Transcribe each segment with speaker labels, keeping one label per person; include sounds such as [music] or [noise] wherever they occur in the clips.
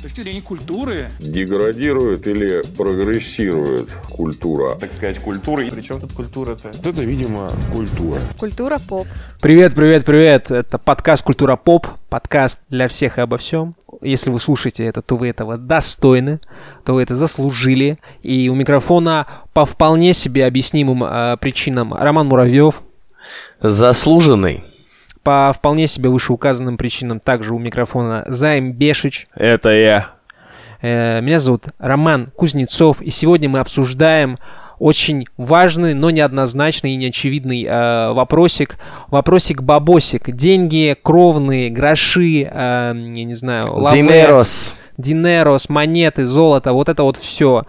Speaker 1: С точки зрения культуры.
Speaker 2: Деградирует или прогрессирует культура?
Speaker 3: Так сказать, культура.
Speaker 4: И Причем тут культура-то?
Speaker 2: Вот это, видимо, культура.
Speaker 5: Культура поп.
Speaker 1: Привет, привет, привет. Это подкаст «Культура поп», подкаст для всех и обо всем. Если вы слушаете это, то вы этого достойны, то вы это заслужили. И у микрофона по вполне себе объяснимым э, причинам Роман Муравьев.
Speaker 6: Заслуженный.
Speaker 1: По вполне себе вышеуказанным причинам также у микрофона Займ Бешич.
Speaker 3: Это я.
Speaker 1: Э, Меня зовут Роман Кузнецов, и сегодня мы обсуждаем очень важный, но неоднозначный и неочевидный э, вопросик. Вопросик бабосик. Деньги, кровные, гроши, э, я не знаю, лаве,
Speaker 6: Динерос.
Speaker 1: динерос, монеты, золото, вот это вот все.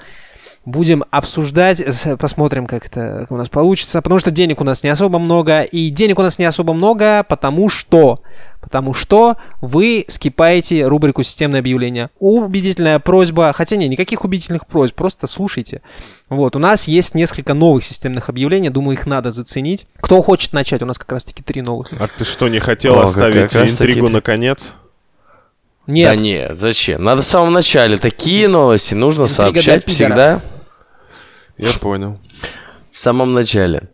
Speaker 1: Будем обсуждать, посмотрим, как это у нас получится, потому что денег у нас не особо много, и денег у нас не особо много, потому что, потому что вы скипаете рубрику «Системное объявление». Убедительная просьба, хотя не, никаких убедительных просьб, просто слушайте. Вот, у нас есть несколько новых системных объявлений, думаю, их надо заценить. Кто хочет начать? У нас как раз-таки три новых.
Speaker 3: А ты что, не хотел
Speaker 6: О,
Speaker 3: оставить интригу
Speaker 6: таки.
Speaker 3: на конец?
Speaker 1: Нет,
Speaker 6: Да не, зачем? Надо в самом начале. Такие новости нужно
Speaker 1: Интрига
Speaker 6: сообщать всегда
Speaker 3: Я понял.
Speaker 6: в самом начале.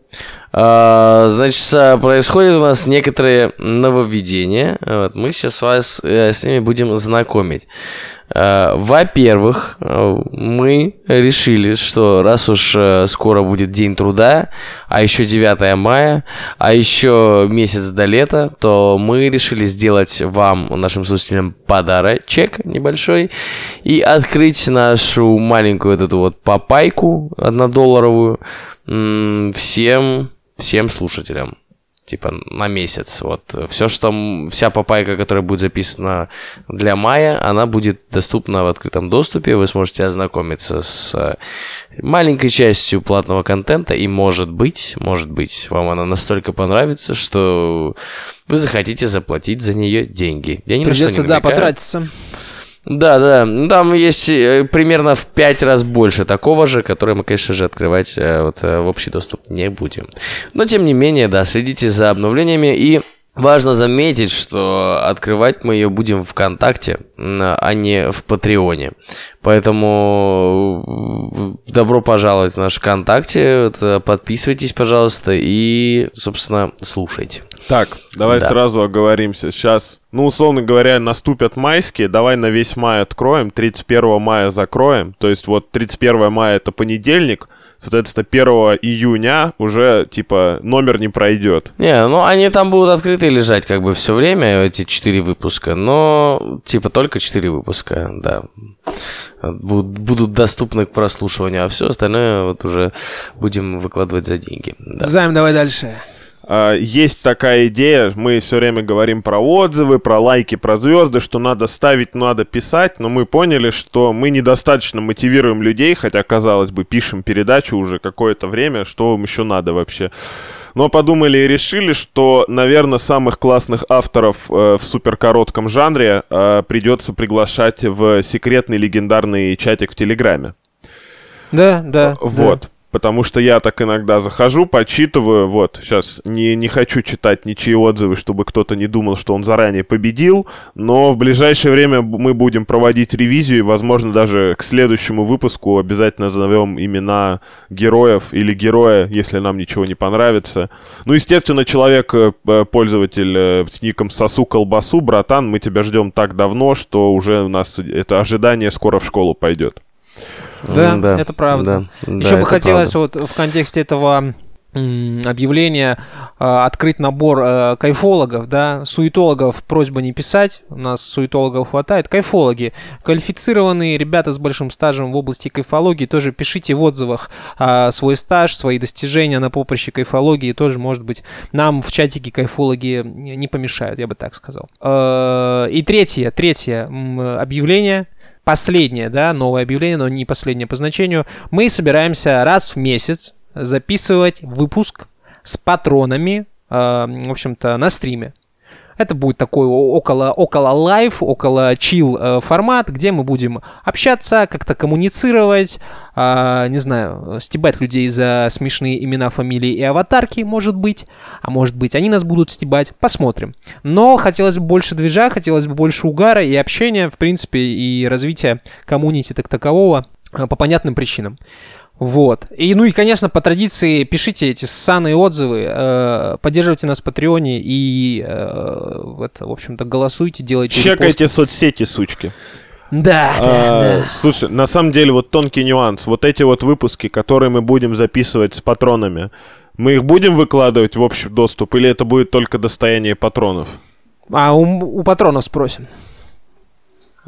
Speaker 6: А, Значит, происходят у нас некоторые нововведения. Вот, мы сейчас вас э, с ними будем знакомить. А, Во-первых, э, мы решили, что раз уж э, скоро будет День труда, а еще 9 мая, а еще месяц до лета, то мы решили сделать вам, нашим слушателям, подарочек небольшой и открыть нашу маленькую вот эту вот папайку однодолларовую всем, всем слушателям. Типа на месяц. Вот все, что вся папайка, которая будет записана для мая, она будет доступна в открытом доступе. Вы сможете ознакомиться с э, маленькой частью платного контента. И может быть, может быть, вам она настолько понравится, что вы захотите заплатить за нее деньги. Я ни на что
Speaker 1: придется,
Speaker 6: не
Speaker 1: да, потратиться.
Speaker 6: Да, да. Ну, Там есть э, примерно в пять раз больше такого же, который мы, конечно же, открывать э, вот, э, в общий доступ не будем. Но, тем не менее, да, следите за обновлениями и Важно заметить, что открывать мы ее будем в ВКонтакте, а не в Патреоне. Поэтому э, добро пожаловать в наш ВКонтакте. Э, Подписывайтесь, пожалуйста, и, собственно, слушайте.
Speaker 3: Так, давай
Speaker 6: Да.
Speaker 3: сразу оговоримся. Сейчас, ну, условно говоря, наступят майские. Давай на весь май откроем, 31 мая закроем. То есть вот 31 мая это понедельник, соответственно, 1 июня уже, типа, номер не пройдет.
Speaker 6: Не, ну они там будут открыты лежать как бы все время, эти четыре выпуска, но типа только четыре выпуска, да. Будут, будут доступны к прослушиванию, а все остальное вот уже будем выкладывать за деньги. Да.
Speaker 1: Займ, давай дальше.
Speaker 3: А, Есть такая идея, мы все время говорим про отзывы, про лайки, про звезды, что надо ставить, надо писать, но мы поняли, что мы недостаточно мотивируем людей, хотя, казалось бы, пишем передачу уже какое-то время, что им еще надо вообще. Но подумали и решили, что, наверное, самых классных авторов э, в суперкоротком жанре э, придется приглашать в секретный легендарный чатик в Телеграме.
Speaker 1: Да, да.
Speaker 3: Вот. Потому что я так иногда захожу, почитываю, вот, сейчас не, не хочу читать ничьи отзывы, чтобы кто-то не думал, что он заранее победил, но в ближайшее время мы будем проводить ревизию, и, возможно, даже к следующему выпуску обязательно назовем имена героев или героя, если нам ничего не понравится. Ну, естественно, человек, э, пользователь э, с ником Сосу Колбасу, братан, мы тебя ждем так давно, что уже у нас это ожидание скоро в школу пойдет.
Speaker 1: Да,
Speaker 6: М,
Speaker 1: это правда.
Speaker 6: да, да,
Speaker 1: Еще бы
Speaker 6: это
Speaker 1: хотелось
Speaker 6: правда.
Speaker 1: вот в контексте этого м, объявления э, открыть набор э, кайфологов, да, суетологов просьба не писать, у нас суетологов хватает, кайфологи, квалифицированные ребята с большим стажем в области кайфологии, тоже пишите в отзывах э, свой стаж, свои достижения на поприще кайфологии, тоже, может быть, нам в чатике кайфологи не помешают, я бы так сказал. Э, И третье, третье объявление, последнее, да, новое объявление, но не последнее по значению. Мы собираемся раз в месяц записывать выпуск с патронами, э, в общем-то, на стриме. Это будет такой около, около live, около chill э, формат, где мы будем общаться, как-то коммуницировать, э, не знаю, стебать людей за смешные имена, фамилии и аватарки, может быть. А может быть, они нас будут стебать. Посмотрим. Но хотелось бы больше движа, хотелось бы больше угара и общения, в принципе, и развития community так такового э, по понятным причинам. Вот. И, ну и, конечно, по традиции пишите эти ссаные отзывы, э, поддерживайте нас в Патреоне и, э, это, в общем-то, голосуйте, делайте
Speaker 3: Чекайте репосты. соцсети, сучки.
Speaker 1: Да,
Speaker 3: а, да, да. Слушай, на самом деле, вот тонкий нюанс. Вот эти вот выпуски, которые мы будем записывать с патронами, мы их будем выкладывать в общий доступ, или это будет только достояние патронов?
Speaker 1: А у, у патронов спросим.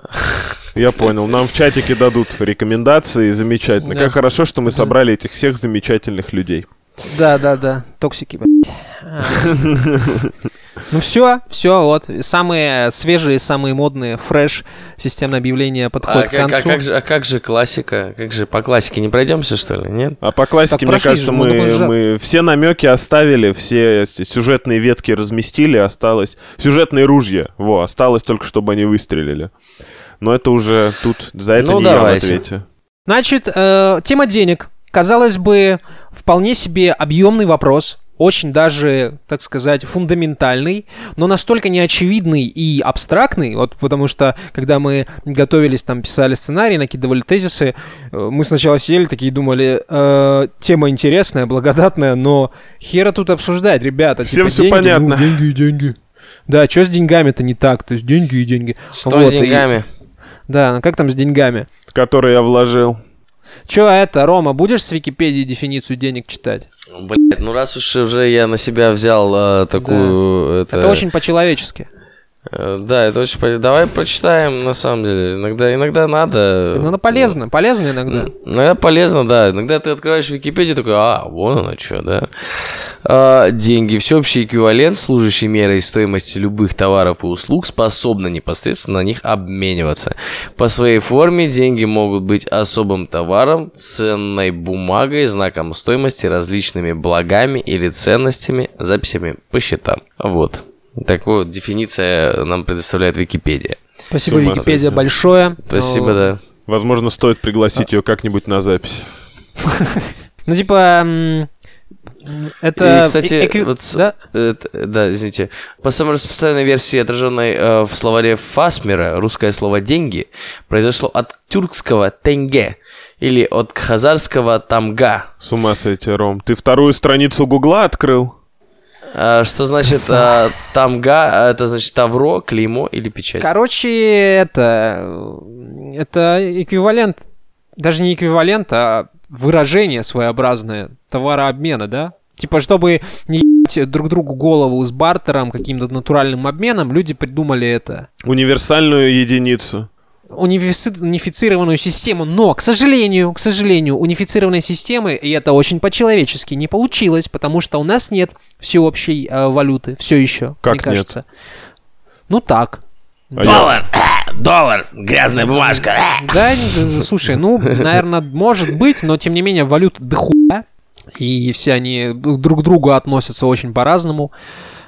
Speaker 1: [laughs]
Speaker 3: Я понял. Нам в чатике дадут рекомендации. Замечательно. Да. Как хорошо, что мы собрали этих всех замечательных людей.
Speaker 1: Да, да, да. Токсики, блядь. [laughs] Ну все, все, вот. Самые свежие, самые модные, фреш, системное объявление подходит а, к концу.
Speaker 6: А, как же, а как же классика? Как же по классике не пройдемся, что ли, нет?
Speaker 3: А по классике, так, мне кажется, же, мы, мы все намеки оставили, все сюжетные ветки разместили, осталось... Сюжетные ружья, во, осталось только, чтобы они выстрелили. Но это уже тут, за это ну, не давайте. я в ответе.
Speaker 1: Значит, э, тема денег. Казалось бы, вполне себе объемный вопрос, очень даже, так сказать, фундаментальный, но настолько неочевидный и абстрактный, вот потому что, когда мы готовились, там, писали сценарий, накидывали тезисы, э, мы сначала сели такие думали, э, тема интересная, благодатная, но хера тут обсуждать, ребята.
Speaker 3: Всем
Speaker 1: типа,
Speaker 3: все
Speaker 1: деньги,
Speaker 3: понятно.
Speaker 1: Ну, деньги и деньги. Да, что с деньгами-то не так? То есть деньги и деньги.
Speaker 6: Что вот, с деньгами?
Speaker 1: И... Да, ну как там с деньгами?
Speaker 3: Которые я вложил.
Speaker 1: Че это, Рома, будешь с Википедии дефиницию денег читать?
Speaker 6: Блять, ну раз уж уже я на себя взял э, такую...
Speaker 1: Да. Это... это очень по-человечески.
Speaker 6: Э, да, это очень полезно. Давай прочитаем, на самом деле. Иногда, иногда надо.
Speaker 1: Иногда полезно, полезно иногда.
Speaker 6: Иногда полезно, да. Иногда ты открываешь Википедию, такой, а, вон оно что, да. А, деньги. Всеобщий эквивалент, служащий мерой стоимости любых товаров и услуг, способны непосредственно на них обмениваться. По своей форме деньги могут быть особым товаром, ценной бумагой, знаком стоимости, различными благами или ценностями, записями по счетам. Вот. Такую дефиниция нам предоставляет Википедия.
Speaker 1: Спасибо, Википедия, большое.
Speaker 6: Спасибо, да.
Speaker 3: Возможно, стоит пригласить ее как-нибудь на запись. [laughs]
Speaker 1: Ну, типа, это...
Speaker 6: И, кстати, экви... вот, да? Это, да, извините. По самой распространенной версии, отраженной э, в словаре Фасмера, русское слово «деньги» произошло от тюркского «тенге», или от хазарского «тамга».
Speaker 3: С ума сойти, Ром. Ты вторую страницу Гугла открыл?
Speaker 6: А, что значит а, тамга? А, это значит тавро, клеймо или печать?
Speaker 1: Короче, это, это эквивалент, даже не эквивалент, а выражение своеобразное товарообмена, да? Типа, чтобы не ебать друг другу голову с бартером, каким-то натуральным обменом, люди придумали это.
Speaker 3: Универсальную единицу
Speaker 1: унифицированную систему, но, к сожалению, к сожалению, унифицированной системы, и это очень по-человечески, не получилось, потому что у нас нет всеобщей э, валюты, все еще,
Speaker 3: как
Speaker 1: мне кажется. Нет? Ну так.
Speaker 6: А доллар, я... доллар, [coughs] грязная бумажка. [coughs]
Speaker 1: Да, слушай, ну, наверное, может быть, но тем не менее валюта дохуя, и все они друг к другу относятся очень по-разному,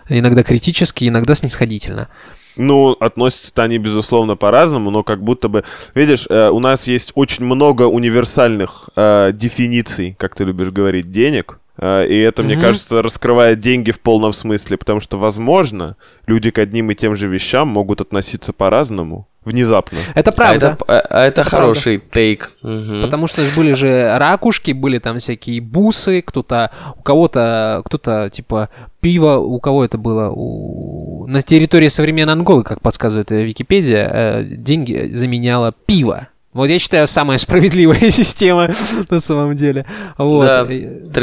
Speaker 1: иногда критически, иногда снисходительно.
Speaker 3: Ну, относятся-то они, безусловно, по-разному, но как будто бы... Видишь, э, у нас есть очень много универсальных э, дефиниций, как ты любишь говорить, денег. Э, и это, mm-hmm. мне кажется, раскрывает деньги в полном смысле, потому что, возможно, люди к одним и тем же вещам могут относиться по-разному внезапно.
Speaker 1: Это правда.
Speaker 6: А это, а это, это хороший тейк. Угу.
Speaker 1: Потому что были же ракушки, были там всякие бусы, кто-то, у кого-то, кто-то типа пиво, у кого это было? У... На территории современной Анголы, как подсказывает Википедия, э, деньги заменяло пиво. Вот я считаю, самая справедливая [laughs] система на самом деле. Вот. Да,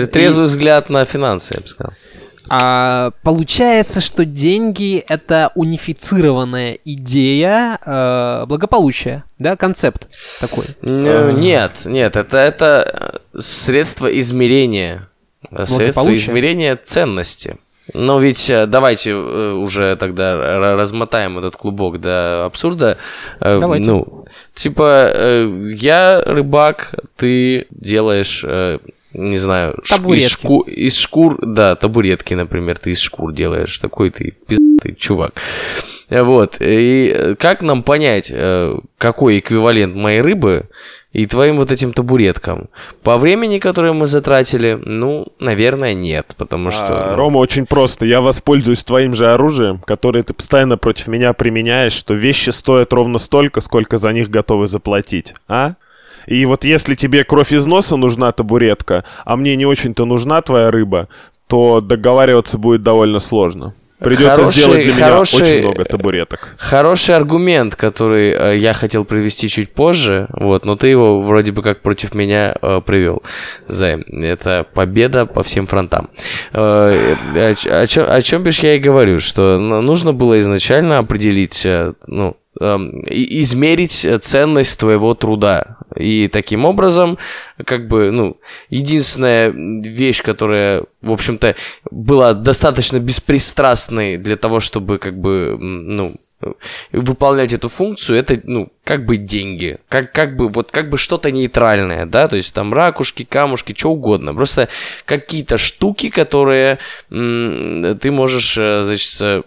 Speaker 6: трезвый и... взгляд на финансы, я бы сказал.
Speaker 1: А, получается, что деньги это унифицированная идея э, благополучия, да, концепт такой.
Speaker 6: Нет, нет, это это средство измерения, средство измерения ценности. Но ведь э, давайте э, уже тогда размотаем этот клубок до абсурда.
Speaker 1: Э, давайте.
Speaker 6: Ну, типа, я рыбак, ты делаешь не знаю, ш- из,
Speaker 1: Табуретки.
Speaker 6: шку- из шкур, да, табуретки, например, ты из шкур делаешь, такой ты пиздатый чувак. Вот, и как нам понять, какой эквивалент моей рыбы и твоим вот этим табуреткам? По времени, которое мы затратили, ну, наверное, нет, потому что...
Speaker 3: А, Рома, очень просто. Я воспользуюсь твоим же оружием, которое ты постоянно против меня применяешь, что вещи стоят ровно столько, сколько за них готовы заплатить. А? И вот если тебе кровь из носа нужна табуретка, а мне не очень-то нужна твоя рыба, то договариваться будет довольно сложно. Придется
Speaker 6: Хороший-
Speaker 3: сделать для меня
Speaker 6: хороший-
Speaker 3: очень много табуреток.
Speaker 6: Хороший аргумент, который э, я хотел привести чуть позже, вот, но ты его вроде бы как против меня э, привел. Займ, это победа по всем фронтам. Э, о, ч- о чем, о чем бишь я и говорю, что ну, нужно было изначально определить, э, ну, эм, измерить э, ценность твоего труда. И таким образом, как бы, ну, единственная вещь, которая, в общем-то, была достаточно беспристрастной для того, чтобы, как бы, ну, выполнять эту функцию, это, ну, как бы деньги, как, как бы, вот, как бы что-то нейтральное, да, то есть там ракушки, камушки, что угодно, просто какие-то штуки, которые м, ты можешь, э, значит, э,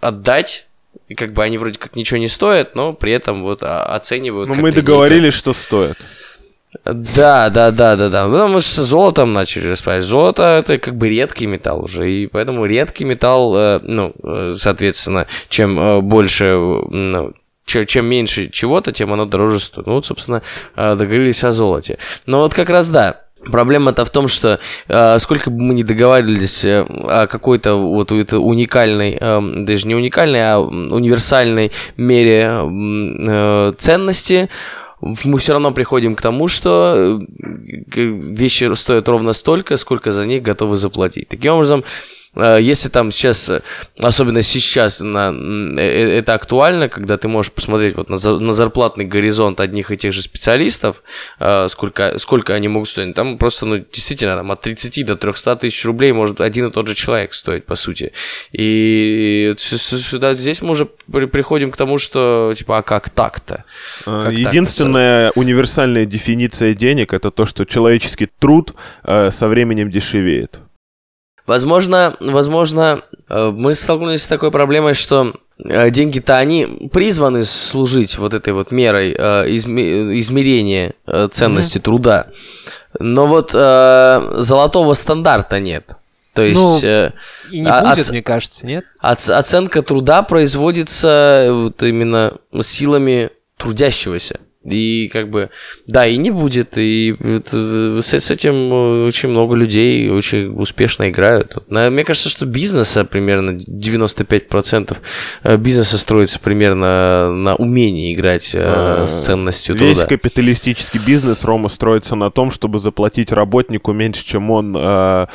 Speaker 6: отдать, и как бы они вроде как ничего не стоят, но при этом вот оценивают.
Speaker 3: Но
Speaker 6: как-то
Speaker 3: мы договорились, что стоит.
Speaker 6: да, да, да, да, да. Ну, мы с золотом начали расправлять. Золото это как бы редкий металл уже, и поэтому редкий металл, э, ну, э, соответственно, чем э, больше, ну, че- чем меньше чего-то, тем оно дороже стоит. Ну, вот, собственно, договорились о золоте. Но вот как раз да. Проблема-то в том, что э, сколько бы мы ни договаривались э, о какой-то вот этой уникальной, э, даже не уникальной, а универсальной мере э, ценности, мы все равно приходим к тому, что э, вещи стоят ровно столько, сколько за них готовы заплатить. Таким образом, если там сейчас, э, особенно сейчас, на, э, э, это актуально, когда ты можешь посмотреть вот на, на зарплатный горизонт одних и тех же специалистов, э, сколько, сколько они могут стоить, там просто, ну, действительно, там от 30 до 300 тысяч рублей может один и тот же человек стоить, по сути. И сюда, здесь мы уже при- приходим к тому, что, типа, а как так-то? Как?
Speaker 3: Единственная универсальная дефиниция денег это то, что человеческий труд э, со временем дешевеет.
Speaker 6: Возможно, возможно, э, мы столкнулись с такой проблемой, что э, деньги-то они призваны служить вот этой вот мерой э, изме- измерения ценности труда. Но вот золотого стандарта нет. То есть
Speaker 1: Ну,
Speaker 6: э,
Speaker 1: И не
Speaker 6: А-
Speaker 1: будет,
Speaker 6: оц-
Speaker 1: мне кажется, нет?
Speaker 6: оц- оценка труда производится вот именно силами трудящегося. И как бы, да, и не будет. И это, с, с этим э, очень много людей очень успешно играют. На- Мне кажется, что бизнеса примерно 95% э, бизнеса строится примерно на умении играть э,
Speaker 3: А,
Speaker 6: с ценностью
Speaker 3: Весь
Speaker 6: труда.
Speaker 3: капиталистический бизнес Рома строится на том, чтобы заплатить работнику меньше, чем он э,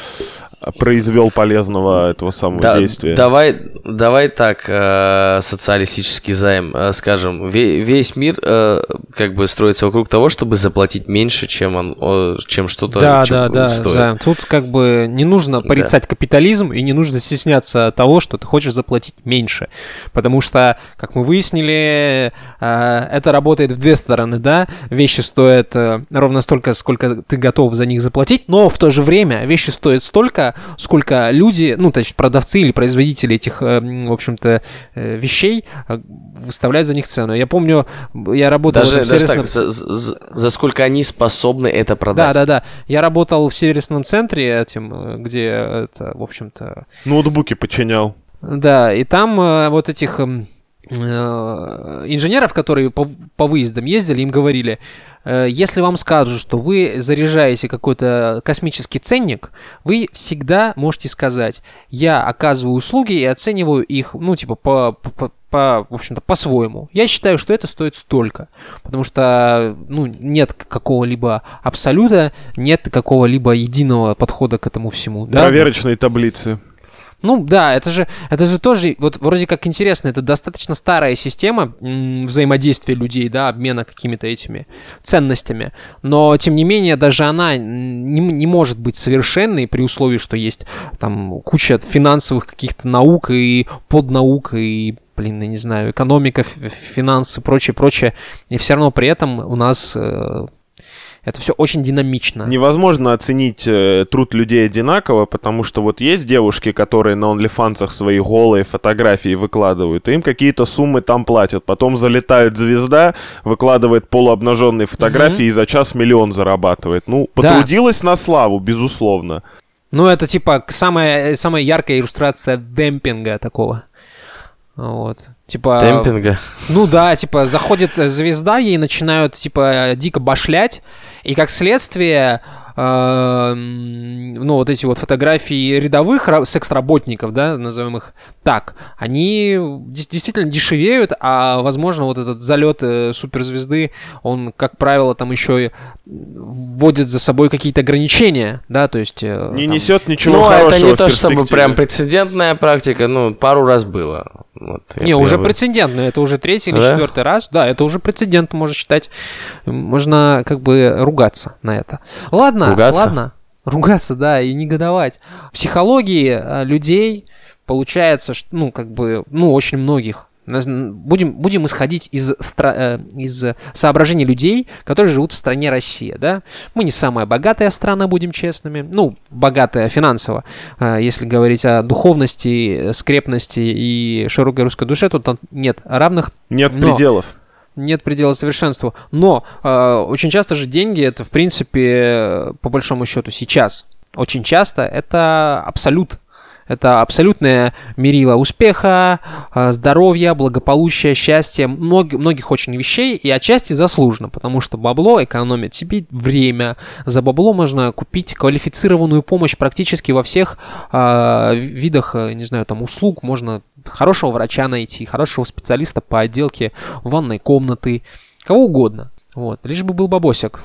Speaker 3: произвел полезного этого самого
Speaker 6: Да,
Speaker 3: действия.
Speaker 6: Давай, давай так, э, социалистический займ, э, скажем, ве- весь мир э, как бы строится вокруг того, чтобы заплатить меньше, чем он, о, чем что-то
Speaker 1: Да,
Speaker 6: чем
Speaker 1: да, да,
Speaker 6: стоит.
Speaker 1: Займ. Тут как бы не нужно порицать капитализм и не нужно стесняться того, что ты хочешь заплатить меньше. Потому что, как мы выяснили, э, это работает в две стороны, да. Вещи стоят э, ровно столько, сколько ты готов за них заплатить, но в то же время вещи стоят столько, сколько люди, ну, точнее, продавцы или производители этих, э, в общем-то, э, вещей э, выставляют за них цену. Я помню, я работал в
Speaker 6: Даже,
Speaker 1: этом
Speaker 6: даже так,
Speaker 1: сервисном-
Speaker 6: за, за- за сколько они способны это продать.
Speaker 1: да, да, да. Я работал в сервисном центре этим, э, где это, в общем-то,
Speaker 3: Ноутбуки починял.
Speaker 1: да, и там э, вот этих эм, инженеров, которые по, по выездам ездили, им говорили, если вам скажут, что вы заряжаете какой-то космический ценник, вы всегда можете сказать, я оказываю услуги и оцениваю их, ну, типа, по, по, по, в общем-то, по-своему. Я считаю, что это стоит столько, потому что, ну, нет какого-либо абсолюта, нет какого-либо единого подхода к этому всему. Да?
Speaker 3: Проверочные таблицы.
Speaker 1: Ну да, это же, это же тоже, вот вроде как интересно, это достаточно старая система взаимодействия людей, да, обмена какими-то этими ценностями, но тем не менее даже она не, не может быть совершенной при условии, что есть там куча финансовых каких-то наук и поднаук и блин, я не знаю, экономика, финансы, прочее, прочее, и все равно при этом у нас э, Это все очень динамично.
Speaker 3: Невозможно оценить э, труд людей одинаково, потому что вот есть девушки, которые на OnlyFans свои голые фотографии выкладывают, и им какие-то суммы там платят. Потом залетает звезда, выкладывает полуобнаженные фотографии и за час миллион зарабатывает. Ну,
Speaker 1: Да.
Speaker 3: потрудилась на славу, безусловно.
Speaker 1: Ну, это типа самая, самая яркая иллюстрация демпинга такого. Вот. Типа...
Speaker 6: Демпинга.
Speaker 1: Ну да, типа заходит э, звезда, ей начинают типа дико башлять, и как следствие, э, ну вот эти вот фотографии рядовых ра- секс-работников, да, назовем их так, они действительно дешевеют, а возможно вот этот залет э, суперзвезды, он, как правило, там еще и вводит за собой какие-то ограничения, да, то есть... э,
Speaker 3: Не
Speaker 1: там-
Speaker 3: несет ничего
Speaker 6: Ну,
Speaker 3: хорошего
Speaker 6: это не
Speaker 3: в
Speaker 6: то, чтобы прям прецедентная практика, ну, пару раз было. Вот,
Speaker 1: Не, уже
Speaker 6: первый.
Speaker 1: прецедентно, это уже третий или
Speaker 6: Да?
Speaker 1: четвертый раз. Да, это уже прецедент, можно считать. Можно как бы ругаться на это. Ладно,
Speaker 6: Ругаться?
Speaker 1: ладно. Ругаться, да, и негодовать. В психологии э, людей получается, что, ну, как бы, ну, очень многих. Будем, будем исходить из, стра- э, из соображений людей, которые живут в стране Россия, да? Мы не самая богатая страна, будем честными. Ну, богатая финансово. Э, Если говорить о духовности, скрепности и широкой русской душе, то там нет равных
Speaker 3: Нет
Speaker 1: Но-
Speaker 3: пределов.
Speaker 1: Нет предела совершенству. Но э, очень часто же деньги это, в принципе, по большому счету сейчас, очень часто это абсолют. Это абсолютное мерило успеха, э, здоровья, благополучия, счастья, мног- многих очень вещей, и отчасти заслуженно, потому что бабло экономит тебе время. За бабло можно купить квалифицированную помощь практически во всех э, видах, не знаю, там, услуг. Можно хорошего врача найти, хорошего специалиста по отделке ванной комнаты, кого угодно. Вот, лишь бы был бабосик.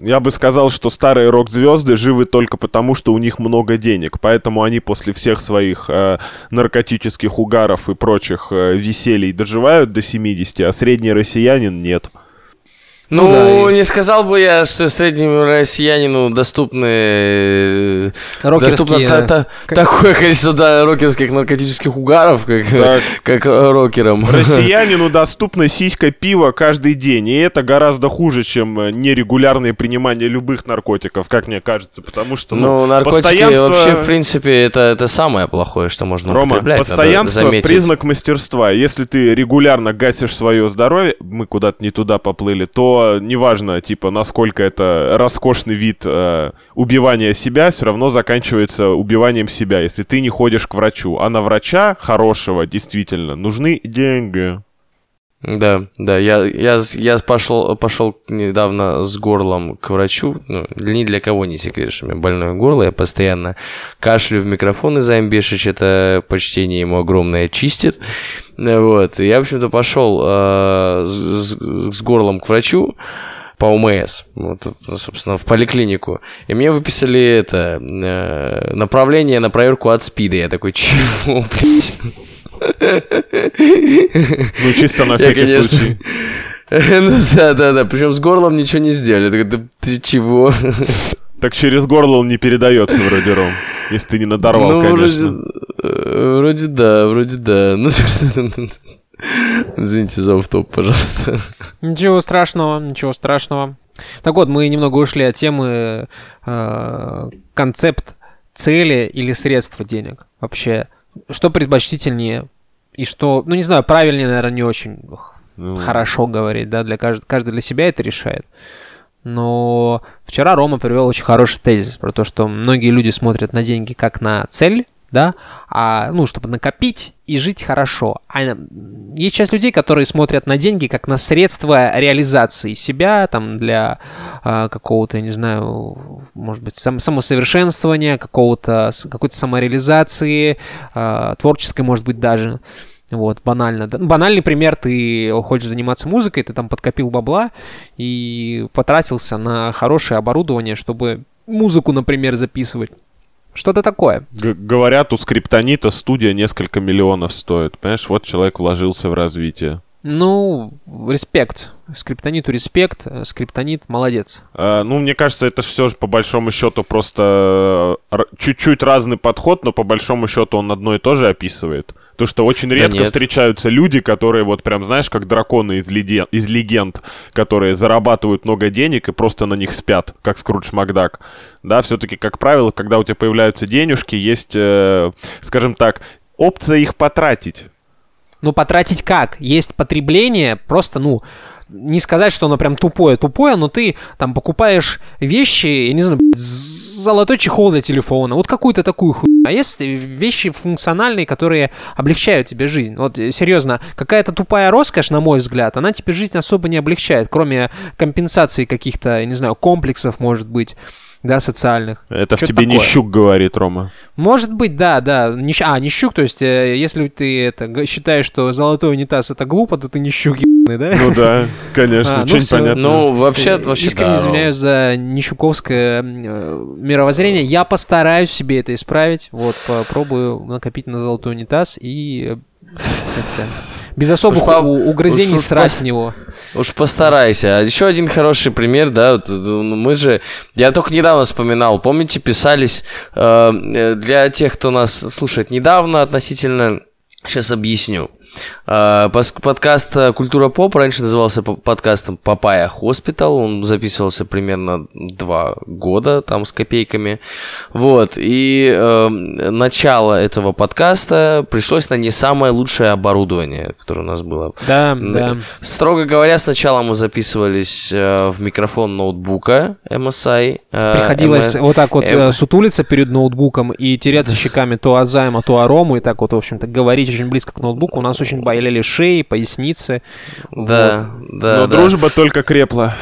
Speaker 3: Я бы сказал, что старые рок-звезды живы только потому, что у них много денег. Поэтому они после всех своих э, наркотических угаров и прочих э, веселий доживают до 70, а средний россиянин нет.
Speaker 6: Ну,
Speaker 1: Ну да, и-
Speaker 6: не сказал бы я, что среднему россиянину доступны... э, Доступно
Speaker 1: Рокерские...
Speaker 6: та- та-
Speaker 1: как-
Speaker 6: такое количество да, рокерских наркотических угаров, как,
Speaker 3: Так.
Speaker 6: как рокерам.
Speaker 3: Россиянину доступна сиська пива каждый день, и это гораздо хуже, чем э, нерегулярное принимание любых наркотиков, как мне кажется, потому что ну,
Speaker 6: Ну, наркотики
Speaker 3: постоянство-
Speaker 6: вообще, в принципе, это, это самое плохое, что можно
Speaker 3: Рома,
Speaker 6: употреблять.
Speaker 3: постоянство
Speaker 6: заметить.
Speaker 3: признак мастерства. Если ты регулярно гасишь свое здоровье, мы куда-то не туда поплыли, то неважно, типа, насколько это роскошный вид э, убивания себя, все равно заканчивается убиванием себя, если ты не ходишь к врачу. А на врача хорошего действительно нужны деньги.
Speaker 6: Да, да, я, я, я пошел, пошел недавно с горлом к врачу. Ну, ни для кого не секрет, что у меня больное горло. Я постоянно кашлю в микрофон из-за. Это почтение ему огромное чистит. Вот. Я, в общем-то, пошел э, с- с горлом к врачу по ОМС, вот, собственно, в поликлинику. И мне выписали это э, направление на проверку от СПИДа. Я такой, чего, блядь?
Speaker 3: Ну, чисто на
Speaker 6: Я,
Speaker 3: всякий
Speaker 6: конечно,
Speaker 3: случай. [laughs]
Speaker 6: Ну да, да, да. Причем с горлом ничего не сделали. Ты чего? [laughs]
Speaker 3: Так через горло он не передается вроде, Ром. Если ты не надорвал,
Speaker 6: ну,
Speaker 3: конечно.
Speaker 6: вроде, э, вроде да, вроде да. [laughs] Ну, извините за офф-топ, пожалуйста.
Speaker 1: Ничего страшного, ничего страшного. Так вот, мы немного ушли от темы э, концепт цели или средства денег. Вообще, что предпочтительнее и что, ну не знаю, правильнее, наверное, не очень
Speaker 3: Ну,
Speaker 1: хорошо говорить, да, для каждого, каждый для себя это решает. Но вчера Рома привел очень хороший тезис про то, что многие люди смотрят на деньги как на цель, да, а, ну, чтобы накопить и жить хорошо. А есть часть людей, которые смотрят на деньги как на средство реализации себя, там, для а, какого-то, я не знаю, может быть, сам, самосовершенствования, какого-то, какой-то самореализации, а, творческой, может быть, даже. Вот, банально. Ну, Банальный пример, ты хочешь заниматься музыкой, ты там подкопил бабла и потратился на хорошее оборудование, чтобы музыку, например, записывать. Что-то такое.
Speaker 3: г- говорят, у скриптонита студия несколько миллионов стоит. Понимаешь, вот человек вложился в развитие.
Speaker 1: Ну, респект. Скриптониту респект, скриптонит молодец.
Speaker 3: А, ну, мне кажется, это все же по большому счету просто э, чуть-чуть разный подход, но по большому счету он одно и то же описывает. То, что очень редко
Speaker 6: нет.
Speaker 3: встречаются люди, которые вот прям, знаешь, как драконы из, леде- из легенд, которые зарабатывают много денег и просто на них спят, как Скрудж Макдак. Да, все-таки, как правило, когда у тебя появляются денежки, есть, э, скажем так, опция их потратить.
Speaker 1: Ну, потратить как? Есть потребление, просто, ну, не сказать, что оно прям тупое-тупое, но ты там покупаешь вещи, я не знаю, золотой чехол для телефона, вот какую-то такую хуйню. А есть вещи функциональные, которые облегчают тебе жизнь. Вот, э, серьезно, какая-то тупая роскошь, на мой взгляд, она тебе жизнь особо не облегчает, кроме компенсации каких-то, я не знаю, комплексов, может быть, да, социальных.
Speaker 3: Это в
Speaker 1: Чё-то
Speaker 3: тебе
Speaker 1: такое.
Speaker 3: Нищук говорит, Рома.
Speaker 1: Может быть, да, да. Нищ... А, нищук, то есть, э, если ты это, считаешь, что золотой унитаз это глупо, то ты нищук ебаный, да?
Speaker 3: Ну да, конечно, [laughs]
Speaker 1: А, ну
Speaker 3: понятно.
Speaker 6: Ну, вообще, вообще,
Speaker 1: Искренне
Speaker 6: да,
Speaker 1: извиняюсь за нищуковское э, мировоззрение. Я постараюсь себе это исправить. Вот, попробую накопить на золотой унитаз и э, [laughs] без особых
Speaker 6: Уж по-
Speaker 1: у- угрызений
Speaker 6: уж- уж
Speaker 1: срать с него.
Speaker 6: Уж постарайся. А еще один хороший пример, да, э, ну, мы же, я только недавно вспоминал, помните, писались э, э, для тех, кто нас слушает недавно относительно, сейчас объясню. Пос- подкаст э, «Культура поп» раньше назывался по- подкастом «Папая Хоспитал», он записывался примерно два года, там, с копейками, вот, и э, начало этого подкаста пришлось на не самое лучшее оборудование, которое у нас было
Speaker 1: Да, да.
Speaker 6: Строго говоря, сначала мы записывались э, в микрофон ноутбука MSI. э,
Speaker 1: Приходилось
Speaker 6: MS
Speaker 1: вот так вот э, сутулиться перед ноутбуком и тереться щеками то о займа, то о рому, и так вот, в общем-то, говорить очень близко к ноутбуку. У нас очень болели шеи, поясницы.
Speaker 6: Да, да,
Speaker 3: Но
Speaker 6: да.
Speaker 3: дружба только крепла.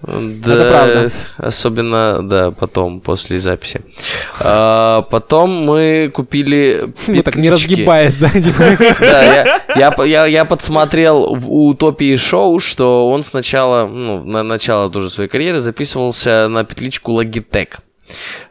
Speaker 6: Да,
Speaker 1: Это правда.
Speaker 6: Особенно, да, потом, после записи. А, потом мы купили [laughs]
Speaker 1: Ну так не
Speaker 6: петлички.
Speaker 1: разгибаясь, да, [laughs] типа.
Speaker 6: Да, я, я, я подсмотрел в Утопии шоу, что он сначала, ну, на начало тоже своей карьеры записывался на петличку Logitech.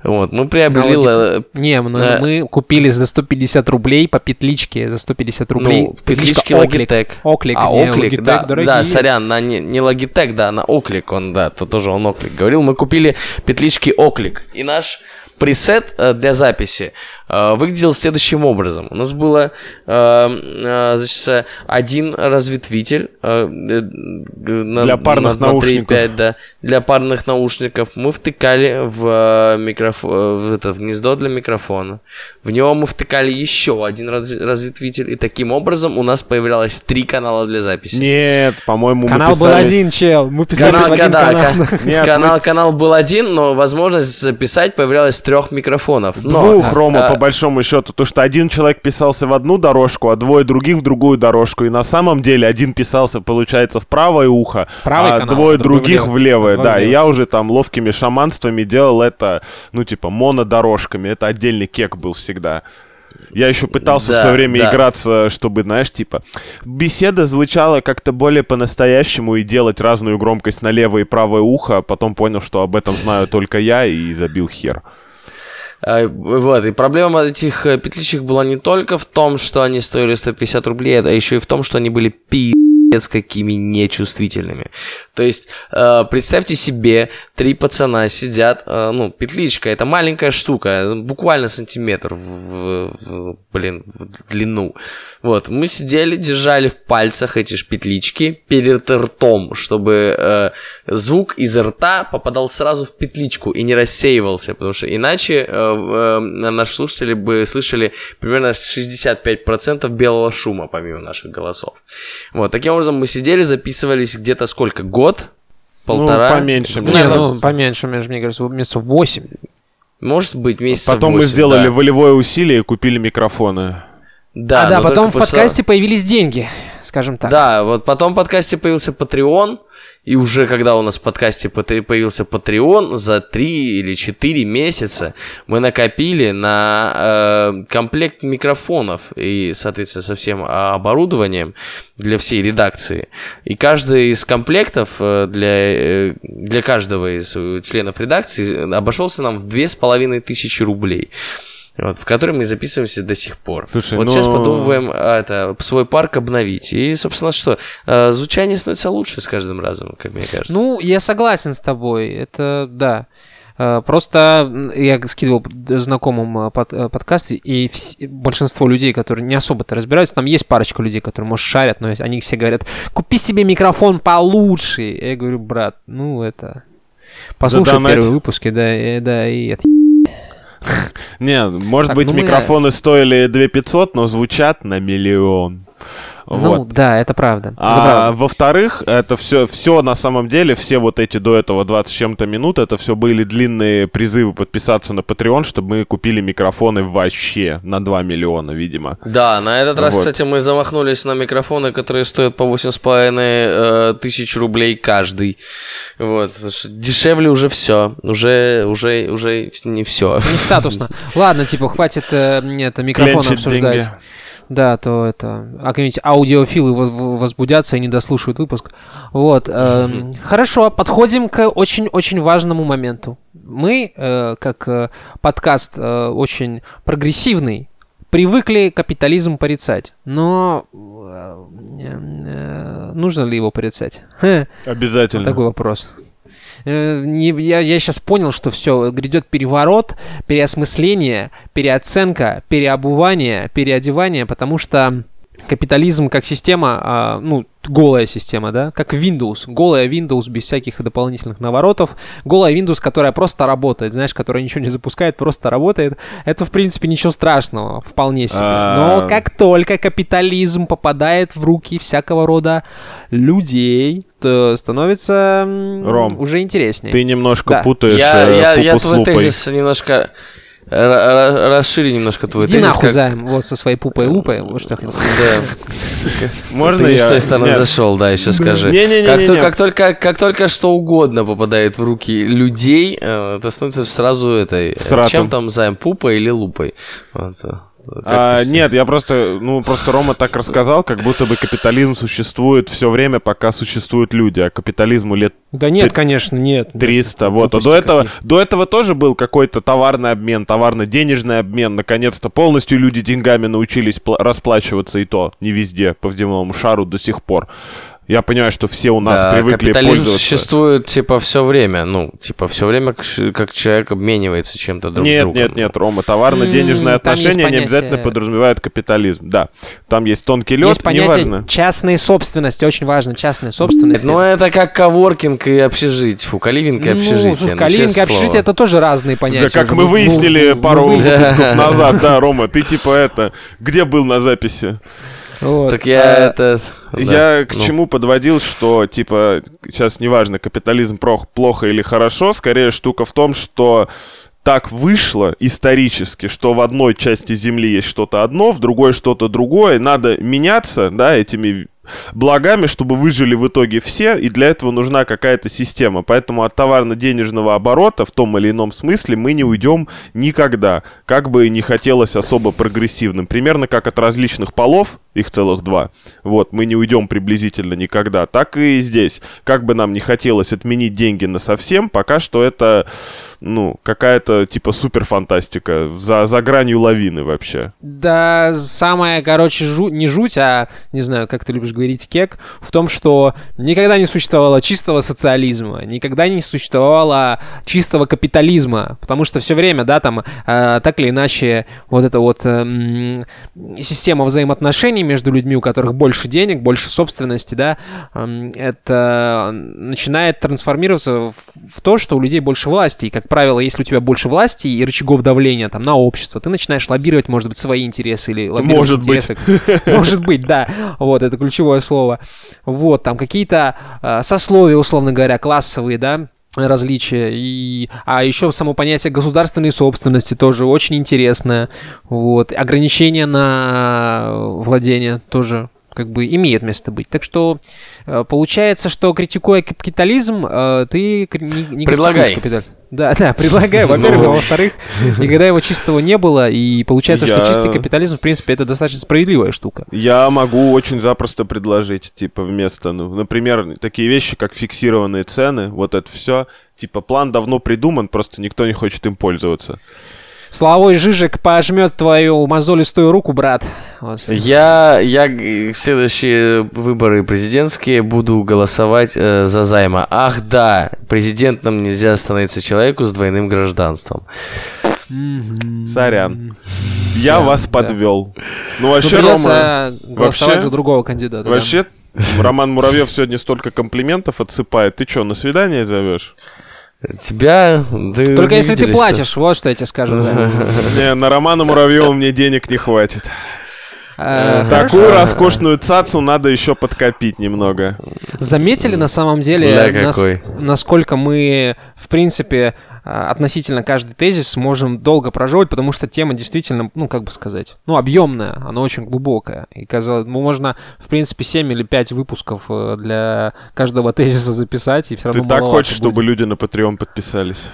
Speaker 6: Вот, мы приобрели... Э,
Speaker 1: Не, мы,
Speaker 6: Э.
Speaker 1: мы купили за 150 рублей по петличке, за 150 рублей.
Speaker 6: Ну, петлички
Speaker 1: Оклик.
Speaker 6: Logitech.
Speaker 1: Оклик,
Speaker 6: а,
Speaker 1: не,
Speaker 6: Оклик,
Speaker 1: Logitech,
Speaker 6: да,
Speaker 1: дорогие.
Speaker 6: да, сорян, на, не, не Logitech, да, на Оклик он, да, то тоже он Оклик говорил. Мы купили петлички Оклик, и наш пресет э, для записи выглядел следующим образом. У нас было, э, э, значит, э, один разветвитель э, э, на,
Speaker 3: Для парных
Speaker 6: на- на
Speaker 3: наушников.
Speaker 6: 3,5, да, для парных наушников. Мы втыкали в, э, микрофон, в, это, в гнездо для микрофона. В него мы втыкали еще один раз- разветвитель, и таким образом у нас появлялось три канала для записи.
Speaker 3: Нет, по-моему, мы
Speaker 1: Канал был
Speaker 3: писались-
Speaker 1: один, чел. Мы писались
Speaker 6: Канал,
Speaker 1: один
Speaker 6: да,
Speaker 1: канал.
Speaker 6: ка- [laughs]
Speaker 3: Нет,
Speaker 6: канал, канал был один, но возможность записать появлялась с трех микрофонов. Но,
Speaker 3: Двух, Рома,
Speaker 6: а,
Speaker 3: по большому счету. То, что один человек писался в одну дорожку, а двое других в другую дорожку. И на самом деле один писался, получается, в правое ухо,
Speaker 1: правый
Speaker 3: а
Speaker 1: канал,
Speaker 3: двое других
Speaker 1: влево.
Speaker 3: в левое. Да, и я уже там ловкими шаманствами делал это, ну, типа, монодорожками. Это отдельный кек был всегда. Я еще пытался
Speaker 6: Да,
Speaker 3: все время
Speaker 6: да.
Speaker 3: играться, чтобы, знаешь, типа, беседа звучала как-то более по-настоящему и делать разную громкость на левое и правое ухо, а потом понял, что об этом знаю только я и забил хер.
Speaker 6: А, Вот, и проблема этих э, петличек была не только в том, что они стоили 150 рублей, а еще и в том, что они были пиздец какими нечувствительными. То есть, э, представьте себе, три пацана сидят, э, ну, петличка, это маленькая штука, буквально сантиметр в, в- в- блин, в длину. Вот, мы сидели, держали в пальцах эти ж петлички перед ртом, чтобы э, звук из рта попадал сразу в петличку и не рассеивался, потому что иначе э, э, наши слушатели бы слышали примерно 65% белого шума, помимо наших голосов. Вот, таким образом мы сидели, записывались где-то сколько? Год? Полтора?
Speaker 3: Ну, поменьше,
Speaker 1: Не,
Speaker 3: мне
Speaker 1: ну,
Speaker 3: кажется.
Speaker 1: поменьше, мне мне кажется, месяцев 8.
Speaker 6: Может быть, месяцев
Speaker 3: Потом мы
Speaker 6: 8,
Speaker 3: сделали
Speaker 6: да.
Speaker 3: волевое усилие и купили микрофоны.
Speaker 6: Да,
Speaker 1: а, да, потом в
Speaker 6: только после-
Speaker 1: подкасте появились деньги, скажем так.
Speaker 6: Да, вот потом в подкасте появился Patreon, и уже когда у нас в подкасте появился Patreon, за 3 или 4 месяца мы накопили на э, комплект микрофонов и, соответственно, со всем оборудованием для всей редакции. И каждый из комплектов э, для, э, для каждого из э, членов редакции обошелся нам в 2500 рублей. Вот, в которой мы записываемся до сих пор.
Speaker 3: Слушай,
Speaker 6: вот
Speaker 3: ну-
Speaker 6: сейчас подумываем а, это, свой парк обновить. И, собственно, что, э, звучание становится лучше с каждым разом, как мне кажется.
Speaker 1: Ну, я согласен с тобой, это да. Э, Просто я скидывал знакомым э, под- подкасты, и вс- большинство людей, которые не особо-то разбираются, там есть парочка людей, которые, может, шарят, но они все говорят, купи себе микрофон получше. Я говорю, брат, ну это... Послушай
Speaker 3: Задонать.
Speaker 1: первые выпуски, да, и- да, и это...
Speaker 3: Не, может
Speaker 1: Так,
Speaker 3: быть,
Speaker 1: ну мы-
Speaker 3: микрофоны стоили 2500, но звучат на миллион.
Speaker 1: Ну,
Speaker 3: Вот.
Speaker 1: да, это правда. Это
Speaker 3: А
Speaker 1: правда.
Speaker 3: во-вторых, это все, все на самом деле, все вот эти до этого 20 с чем-то минут, это все были длинные призывы подписаться на Patreon, чтобы мы купили микрофоны вообще на 2 миллиона, видимо.
Speaker 6: Да, на этот раз,
Speaker 3: Вот.
Speaker 6: кстати, мы замахнулись на микрофоны, которые стоят по 8,5 э, тысяч рублей каждый. Вот. Дешевле уже все. Уже, уже, уже не все.
Speaker 1: Не статусно. Ладно, типа, хватит э, это, микрофон
Speaker 3: Клянчить
Speaker 1: обсуждать.
Speaker 3: деньги.
Speaker 1: Да, то это... А какие-нибудь аудиофилы воз- возбудятся и не дослушают выпуск. Вот. эм, Хорошо, подходим к очень-очень важному моменту. Мы, э, как э, подкаст э, очень прогрессивный, привыкли капитализм порицать. Но э, э, нужно ли его порицать? [laughs]
Speaker 3: Обязательно.
Speaker 1: Такой вопрос. Э, я, я сейчас понял, что все, грядет переворот, переосмысление, переоценка, переобувание, переодевание, потому что капитализм как система, а, ну, голая система, да, как Windows, голая Windows без всяких дополнительных наворотов, голая Windows, которая просто работает, знаешь, которая ничего не запускает, просто работает, это, в принципе, ничего страшного, вполне себе.
Speaker 3: А.
Speaker 1: Но как только капитализм попадает в руки всякого рода людей, то становится
Speaker 3: Ром,
Speaker 1: уже интереснее.
Speaker 3: Ты немножко
Speaker 1: Да.
Speaker 3: путаешь
Speaker 6: Я,
Speaker 3: э,
Speaker 6: я, я твой тезис немножко расшири немножко твой
Speaker 1: Иди нахуй,
Speaker 6: как-
Speaker 1: Займ, вот со своей пупой лупой, вот что я хотел сказать.
Speaker 6: Да.
Speaker 3: Можно
Speaker 6: Ты не
Speaker 3: я?
Speaker 6: с той стороны
Speaker 3: Нет.
Speaker 6: зашел, да, еще скажи.
Speaker 3: Не-не-не-не-не.
Speaker 6: Как, то- как только, как только что угодно попадает в руки людей, это становится сразу этой... э,
Speaker 3: Сратом.
Speaker 6: Чем там займ, пупой или лупой? Вот, э,
Speaker 3: А, нет, я просто, ну, просто Рома так рассказал, как будто бы капитализм существует все время, пока существуют люди, а капитализму лет
Speaker 1: Да нет, конечно, нет.
Speaker 3: 300, вот. А до этого,
Speaker 1: какие.
Speaker 3: до этого тоже был какой-то товарный обмен, товарно-денежный обмен. Наконец-то полностью люди деньгами научились пла- расплачиваться, и то не везде, по земному шару до сих пор. Я понимаю, что все у нас
Speaker 6: Да,
Speaker 3: привыкли
Speaker 6: капитализм
Speaker 3: пользоваться.
Speaker 6: существует, типа, все время. Ну, типа, все время, как, человек обменивается чем-то друг с
Speaker 3: Нет,
Speaker 6: другом.
Speaker 3: нет, нет, Рома, товарно-денежные
Speaker 1: есть
Speaker 3: отношения не обязательно подразумевают капитализм. Да, там есть тонкий лед,
Speaker 1: Есть понятие
Speaker 3: неважно.
Speaker 1: частной собственности, очень важно, частная собственность.
Speaker 6: Ну, это как коворкинг и общежитие. Фу, каливинг и общежитие.
Speaker 1: Ну, слушай,
Speaker 6: ну,
Speaker 1: калинка
Speaker 6: честное
Speaker 1: общежитие
Speaker 6: слово.
Speaker 1: это тоже разные понятия.
Speaker 3: Да, как мы
Speaker 1: Ну,
Speaker 3: выяснили
Speaker 1: ну,
Speaker 3: пару
Speaker 1: мы [laughs]
Speaker 3: выпусков назад, да, Рома, ты типа это, где был на записи?
Speaker 1: Вот.
Speaker 6: Так я
Speaker 1: А,
Speaker 6: это...
Speaker 3: Я к
Speaker 6: ну.
Speaker 3: чему подводил, что, типа, сейчас неважно, капитализм плохо или хорошо, скорее штука в том, что так вышло исторически, что в одной части Земли есть что-то одно, в другой что-то другое, надо меняться, да, этими благами, чтобы выжили в итоге все, и для этого нужна какая-то система. Поэтому от товарно-денежного оборота в том или ином смысле мы не уйдем никогда, как бы не хотелось особо прогрессивным. Примерно как от различных полов, их целых два, вот, мы не уйдем приблизительно никогда, так и здесь. Как бы нам не хотелось отменить деньги на совсем, пока что это, ну, какая-то типа суперфантастика, за, за гранью лавины вообще.
Speaker 1: Да, самое, короче, жу- не жуть, а, не знаю, как ты любишь говорить, кек, в том, что никогда не существовало чистого социализма, никогда не существовало чистого капитализма, потому что все время, да, там, э, так или иначе, вот эта вот эм, система взаимоотношений между людьми, у которых больше денег, больше собственности, да, эм, это начинает трансформироваться в, в то, что у людей больше власти, и, как правило, если у тебя больше власти и рычагов давления там на общество, ты начинаешь лоббировать, может быть, свои интересы или лоббировать
Speaker 3: Может быть.
Speaker 1: интересы. Может быть, да. Вот, это ключевое слово. Вот, там какие-то э, сословия, условно говоря, классовые, да, различия. И... А еще само понятие государственной собственности тоже очень интересное. Вот. Ограничения на владение тоже как бы имеет место быть. Так что э, получается, что критикуя капитализм, э, ты не, не
Speaker 6: Предлагай.
Speaker 1: капитализм. Да, [laughs] да, предлагай, во-первых, а
Speaker 6: Ну.
Speaker 1: во-вторых, никогда его чистого не было, и получается,
Speaker 3: Я-
Speaker 1: что чистый капитализм, в принципе, это достаточно справедливая штука.
Speaker 3: Я могу очень запросто предложить, типа, вместо, ну, например, такие вещи, как фиксированные цены, вот это все. Типа, план давно придуман, просто никто не хочет им пользоваться.
Speaker 1: Славой Жижик пожмет твою мозолистую руку, брат. Вот.
Speaker 6: Я, я г- следующие выборы президентские буду голосовать э, за займа. Ах да, президентом нельзя становиться человеку с двойным гражданством.
Speaker 3: Сорян. Я вас подвел. Ну,
Speaker 1: Ну,
Speaker 3: вообще, Рома,
Speaker 1: голосовать
Speaker 3: вообще-
Speaker 1: за другого кандидата. да.
Speaker 3: вообще, [laughs] Роман Муравьев сегодня столько комплиментов отсыпает. Ты что, на свидание зовешь?
Speaker 6: Тебя... ты
Speaker 1: Только если ты платишь, вот что я тебе скажу. [laughs]
Speaker 3: Не, на Романа Муравьева мне денег не хватит.
Speaker 1: Э,
Speaker 3: Такую
Speaker 1: хорошо.
Speaker 3: роскошную цацу надо еще подкопить немного.
Speaker 1: Заметили на самом деле, нас- насколько мы, в принципе, а, относительно каждый тезис можем долго проживать, потому что тема действительно, ну, как бы сказать, ну, объемная, она очень глубокая. И, казалось, ну, можно, в принципе, 7 или 5 выпусков э, для каждого [laughs] тезиса записать, и все равно
Speaker 3: Ты так хочешь,
Speaker 1: будет.
Speaker 3: чтобы люди на Patreon подписались?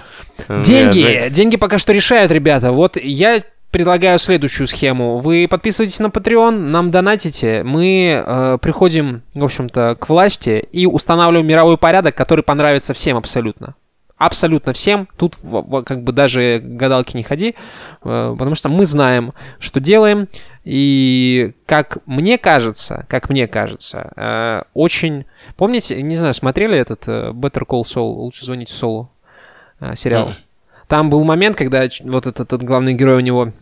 Speaker 1: Деньги!
Speaker 6: Нет,
Speaker 1: Деньги пока что решают, ребята. Вот я предлагаю следующую схему. Вы подписываетесь на Patreon, нам донатите, мы э, приходим, в общем-то, к власти и устанавливаем мировой порядок, который понравится всем абсолютно. Абсолютно всем. Тут как бы даже гадалки не ходи, э, потому что мы знаем, что делаем. И как мне кажется, как мне кажется, э, очень... Помните, не знаю, смотрели этот э, Better Call Saul, лучше звоните Солу, сериал?
Speaker 6: Мгм.
Speaker 1: Там был момент, когда вот этот, этот главный герой у него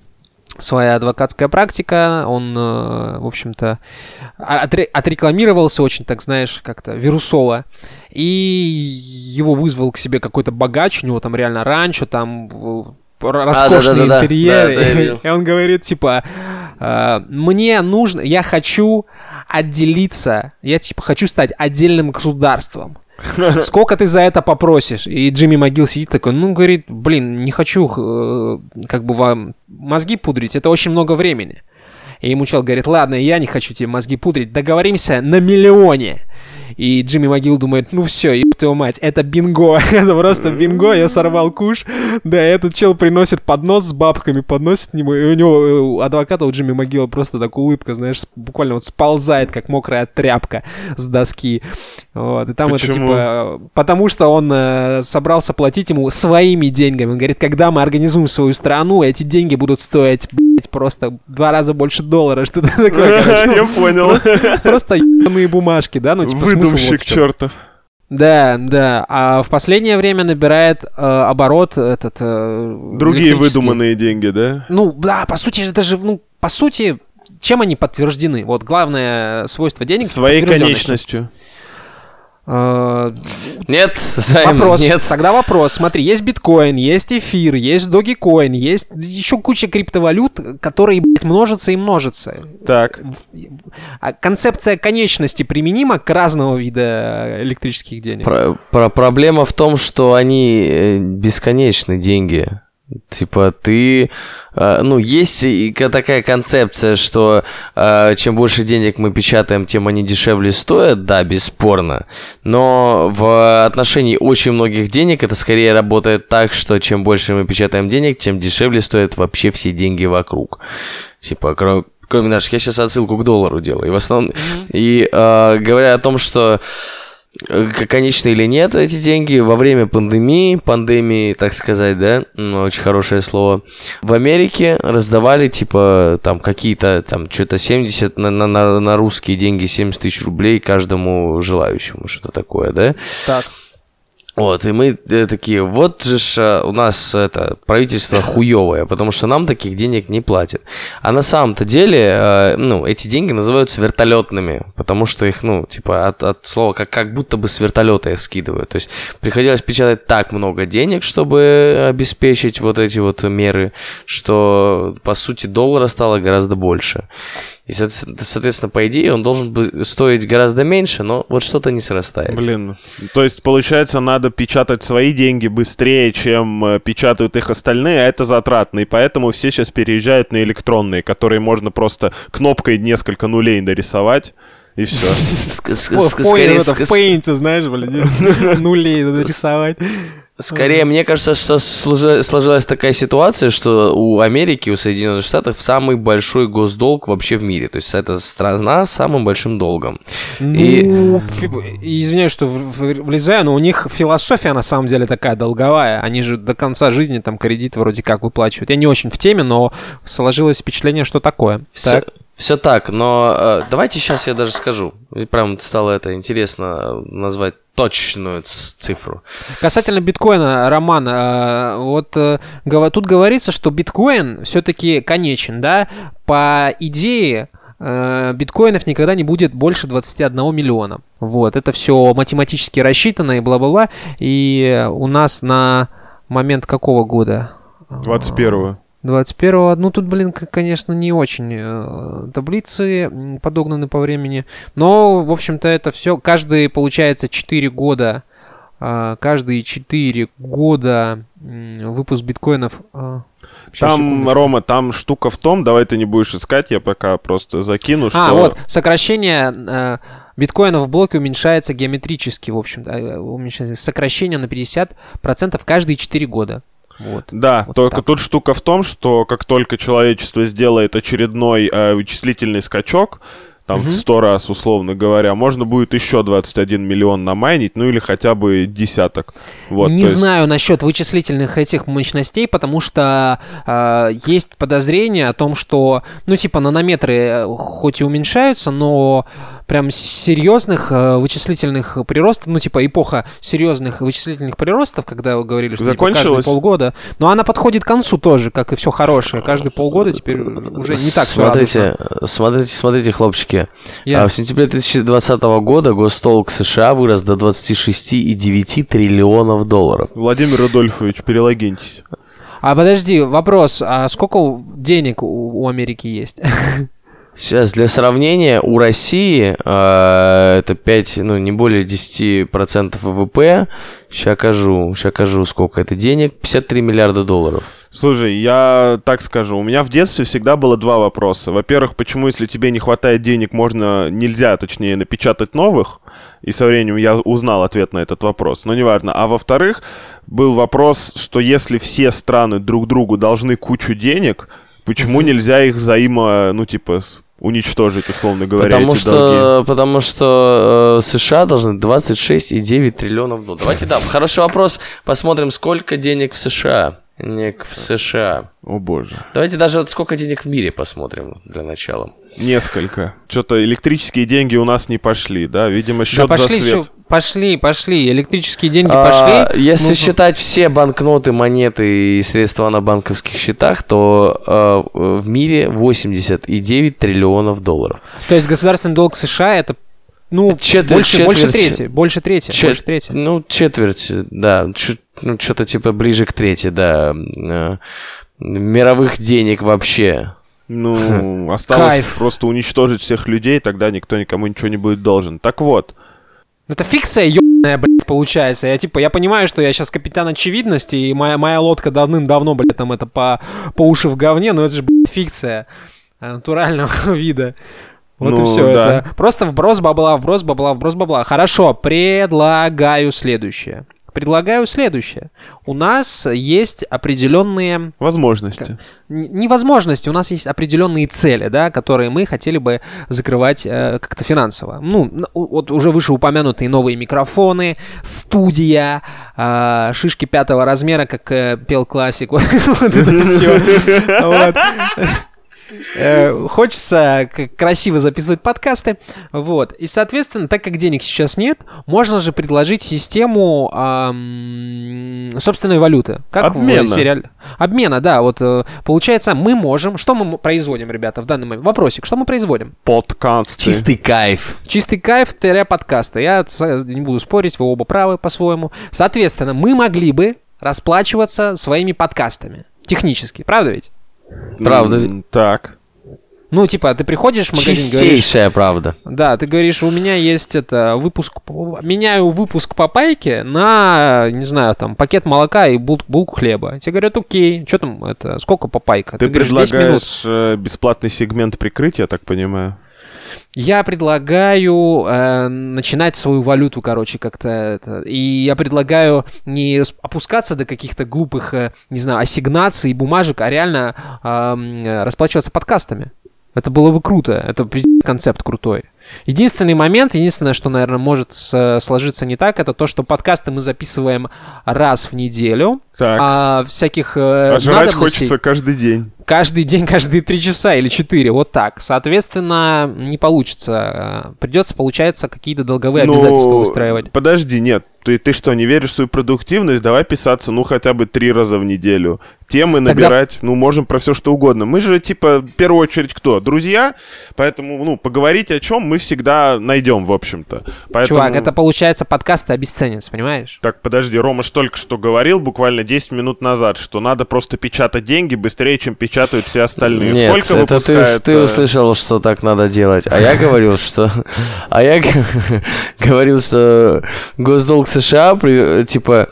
Speaker 1: своя адвокатская практика, он, в общем-то, а- отре- отрекламировался очень, так знаешь, как-то вирусово, и его вызвал к себе какой-то богач, у него там реально ранчо, там р- роскошные интерьеры,
Speaker 6: Да, да, я видел. [laughs]
Speaker 1: и он говорит, типа, э, мне нужно, я хочу отделиться, я, типа, хочу стать отдельным государством. [laughs] Сколько ты за это попросишь? И Джимми Могил сидит такой, ну, говорит, блин, не хочу э, как бы вам мозги пудрить, это очень много времени. И ему чел говорит, ладно, я не хочу тебе мозги пудрить, договоримся на миллионе. И Джимми Могил думает, ну все, еб твою мать, это бинго, [laughs] это просто бинго, я сорвал куш. Да, этот чел приносит поднос с бабками, подносит к нему, и у него, э, у адвоката, у Джимми Могила просто так улыбка, знаешь, буквально вот сползает, как мокрая тряпка с доски. Вот, и там это
Speaker 3: Почему?
Speaker 1: типа, э, потому что он э, собрался платить ему своими деньгами. Он говорит, когда мы организуем свою страну, эти деньги будут стоить, блядь, просто два раза больше доллара, [laughs] что-то такое. [laughs]
Speaker 3: Я понял.
Speaker 1: Просто ебаные бумажки, да? Ну, типа, смысл вот
Speaker 3: Выдумщик
Speaker 1: в чём.
Speaker 3: чертов.
Speaker 1: Да, да. А в последнее время набирает э, оборот этот... э,
Speaker 3: Другие выдуманные деньги, да?
Speaker 1: Ну, да, по сути, это же, ну, по сути, чем они подтверждены? Вот главное свойство денег...
Speaker 3: Своей конечностью.
Speaker 1: Э,
Speaker 6: Нет, займ,
Speaker 1: Вопрос.
Speaker 6: нет.
Speaker 1: Тогда вопрос. Смотри, есть биткоин, есть эфир, есть догикоин, есть еще куча криптовалют, которые, блядь, множатся и множатся.
Speaker 3: Так.
Speaker 1: А концепция конечности применима к разного вида электрических денег.
Speaker 6: Про- про- проблема в том, что они э, бесконечны деньги. Типа ты, э, ну есть такая концепция, что э, чем больше денег мы печатаем, тем они дешевле стоят, да, бесспорно. Но в отношении очень многих денег это скорее работает так, что чем больше мы печатаем денег, тем дешевле стоят вообще все деньги вокруг. Типа, кроме кроме наших, я сейчас отсылку к доллару делаю. И в основном, и э, говоря о том, что конечно или нет эти деньги во время пандемии, пандемии, так сказать, да, очень хорошее слово, в Америке раздавали, типа, там, какие-то, там, что-то 70 на, на, на, на русские деньги, 70 тысяч рублей каждому желающему, что-то такое, да.
Speaker 1: Так.
Speaker 6: Вот, и мы э, такие, вот же ж, э, у нас это правительство [laughs] хуевое, потому что нам таких денег не платят. А на самом-то деле, э, ну, эти деньги называются вертолетными, потому что их, ну, типа, от, от слова, как, как будто бы с вертолета их скидывают. То есть приходилось печатать так много денег, чтобы обеспечить вот эти вот меры, что, по сути, доллара стало гораздо больше. И, соответственно, по идее, он должен бы стоить гораздо меньше, но вот что-то не срастается.
Speaker 3: Блин. То есть, получается, надо печатать свои деньги быстрее, чем э, печатают их остальные, а это затратно. И поэтому все сейчас переезжают на электронные, которые можно просто кнопкой несколько нулей нарисовать. И все. [laughs]
Speaker 6: Скорее-
Speaker 1: в Paint, знаешь, блин, [laughs] нулей надо рисовать.
Speaker 6: Скорее, мне кажется, что сложилась такая ситуация, что у Америки, у Соединенных Штатов самый большой госдолг вообще в мире. То есть это страна с самым большим долгом. И-
Speaker 1: Ну, фи- извиняюсь, что влезаю, но у них философия на самом деле такая долговая. Они же до конца жизни там кредит вроде как выплачивают. Я не очень в теме, но сложилось впечатление, что такое.
Speaker 6: Все, все так, но э, давайте сейчас я даже скажу. И прям стало это интересно э, назвать точную цифру.
Speaker 1: Касательно биткоина, Роман, э, вот э, тут говорится, что биткоин все-таки конечен, да? По идее, э, биткоинов никогда не будет больше 21 миллиона. Вот, это все математически рассчитано и бла-бла-бла. И у нас на момент какого года?
Speaker 3: 21-го.
Speaker 1: 21-го, ну тут, блин, конечно, не очень э, таблицы подогнаны по времени, но, в общем-то, это все, каждые, получается, 4 года, а, каждые 4 года выпуск биткоинов... а, щас,
Speaker 3: Там,
Speaker 1: секундочку.
Speaker 3: Рома, там штука в том, давай ты не будешь искать, я пока просто закину, что...
Speaker 1: А, вот, сокращение э, биткоина в блоке уменьшается геометрически, в общем-то, э, уменьшается, сокращение на 50% каждые 4 года. Вот.
Speaker 3: Да,
Speaker 1: Вот
Speaker 3: только
Speaker 1: так.
Speaker 3: тут штука в том, что как только человечество сделает очередной э, вычислительный скачок, там в 100 раз, условно говоря, можно будет еще 21 миллион намайнить, ну или хотя бы десяток. Вот,
Speaker 1: не
Speaker 3: то есть-
Speaker 1: знаю насчет вычислительных этих мощностей, потому что э, есть подозрение о том, что, ну, типа, нанометры э, хоть и уменьшаются, но прям серьезных э, вычислительных приростов, ну, типа, эпоха серьезных вычислительных приростов, когда вы говорили, что типа, каждые
Speaker 3: Закончилась?
Speaker 1: полгода, но она подходит к концу тоже, как и все хорошее. Каждые полгода теперь уже не так все
Speaker 6: Смотрите, смотрите, смотрите, хлопчики.
Speaker 1: Я-
Speaker 6: А в сентябре 2020 года госдолг США вырос до 26,9 триллионов долларов.
Speaker 3: Владимир Рудольфович, перелогиньтесь.
Speaker 1: А подожди, вопрос, а сколько денег у, у Америки есть? [laughs]
Speaker 6: Сейчас для сравнения, у России э, это 5, ну не более 10% ВВП. Сейчас кажу, сейчас кажу, сколько это денег. 53 миллиарда долларов.
Speaker 3: Слушай, я так скажу, у меня в детстве всегда было два вопроса. Во-первых, почему, если тебе не хватает денег, можно, нельзя, точнее, напечатать новых? И со временем я узнал ответ на этот вопрос, но неважно. А во-вторых, был вопрос, что если все страны друг другу должны кучу денег, почему нельзя их взаимо, ну, типа, уничтожить, условно говоря,
Speaker 6: Потому
Speaker 3: эти долги?
Speaker 6: что, потому что э, США должны 26,9 триллионов долларов. Давайте, да, хороший вопрос. Посмотрим, сколько денег в США. Денег в США.
Speaker 3: О боже.
Speaker 6: Давайте даже вот сколько денег в мире посмотрим для начала.
Speaker 3: Несколько. Что-то электрические деньги у нас не пошли, да? Видимо,
Speaker 1: Да
Speaker 3: счет
Speaker 1: пошли,
Speaker 3: за свет.
Speaker 1: всё, пошли, пошли, электрические деньги
Speaker 6: А,
Speaker 1: пошли.
Speaker 6: Если
Speaker 1: Ну,
Speaker 6: считать все банкноты, монеты и средства на банковских счетах, то э, в мире 89 триллионов долларов.
Speaker 1: То есть государственный долг США это ну,
Speaker 6: Четверть-
Speaker 1: больше, больше
Speaker 6: четверть.
Speaker 1: трети, больше трети,
Speaker 6: Чет-
Speaker 1: больше трети.
Speaker 6: Ну, четверть, да. чуть- ну, что-то типа ближе к трети, да. э, мировых денег вообще.
Speaker 3: Ну, [laughs] осталось
Speaker 1: Кайф.
Speaker 3: просто уничтожить всех людей, тогда никто никому ничего не будет должен. Так вот,
Speaker 1: Ну, Это фикция ебаная, блядь, получается. Я типа, я понимаю, что я сейчас капитан очевидности, и моя, моя лодка давным-давно, блядь, там это по, по уши в говне, но это же, блядь, фикция натурального [laughs] вида. Вот и
Speaker 3: Ну,
Speaker 1: все.
Speaker 3: да.
Speaker 1: Это просто вброс бабла, вброс бабла, вброс бабла. Хорошо, предлагаю следующее. Предлагаю следующее. У нас есть определенные
Speaker 3: возможности.
Speaker 1: н- невозможности, у нас есть определенные цели, да, которые мы хотели бы закрывать э, как-то финансово. Ну, вот уже выше упомянутые новые микрофоны, студия, э, шишки пятого размера, как э, пел классик, [laughs] вот это все. [laughs] Хочется к- красиво записывать подкасты, вот. И, соответственно, так как денег сейчас нет, можно же предложить систему собственной валюты. Как
Speaker 3: Обмена.
Speaker 1: в сериале. Обмена, да. Вот э, получается, мы можем. Что мы производим, ребята, в данный момент? Вопросик. Что мы производим?
Speaker 3: Подкасты.
Speaker 6: Чистый кайф.
Speaker 1: Чистый кайф тире подкаста. Я не буду спорить, вы оба правы по-своему. Соответственно, мы могли бы расплачиваться своими подкастами. Технически, правда ведь?
Speaker 6: Правда.
Speaker 3: М, Так.
Speaker 1: Ну, типа, ты приходишь в магазин, говоришь,
Speaker 6: Чистейшая правда.
Speaker 1: да, ты говоришь, у меня есть это выпуск, меняю выпуск по пайке на, не знаю, там, пакет молока и бул- булку хлеба. Тебе говорят, окей, что там, это, сколько по пайка?
Speaker 3: Ты,
Speaker 1: говоришь, 10 минут.
Speaker 3: предлагаешь э, бесплатный сегмент прикрытия, так понимаю?
Speaker 1: Я предлагаю э, начинать свою валюту, короче, как-то. И я предлагаю не опускаться до каких-то глупых, э, не знаю, ассигнаций бумажек, а реально э, расплачиваться подкастами. Это было бы круто. Это концепт крутой. Единственный момент, единственное, что, наверное, может сложиться не так, это то, что подкасты мы записываем раз в неделю,
Speaker 3: Так.
Speaker 1: а всяких э,
Speaker 3: А жрать хочется каждый день.
Speaker 1: каждый день, каждые три часа или четыре, вот так. Соответственно, не получится. Э, Придется, получается, какие-то долговые
Speaker 3: Ну,
Speaker 1: обязательства устраивать.
Speaker 3: Подожди, нет. Ты, ты что, не веришь в свою продуктивность? Давай писаться, ну, хотя бы три раза в неделю. Темы
Speaker 1: Тогда-
Speaker 3: набирать, ну, можем про все что угодно. Мы же, типа, в первую очередь кто? Друзья, поэтому, ну, поговорить о чем мы всегда найдем, в общем-то. Поэтому...
Speaker 1: Чувак, это получается подкасты обесценятся, понимаешь?
Speaker 3: Так, подожди, Рома только что говорил, буквально 10 минут назад, что надо просто печатать деньги быстрее, чем печатают все остальные.
Speaker 6: Нет,
Speaker 3: Сколько
Speaker 6: это ты,
Speaker 3: выпускает,
Speaker 6: ты
Speaker 3: э,
Speaker 6: услышал, что так надо делать. А я говорил, что... А я [laughs] говорил, что госдолг США, типа...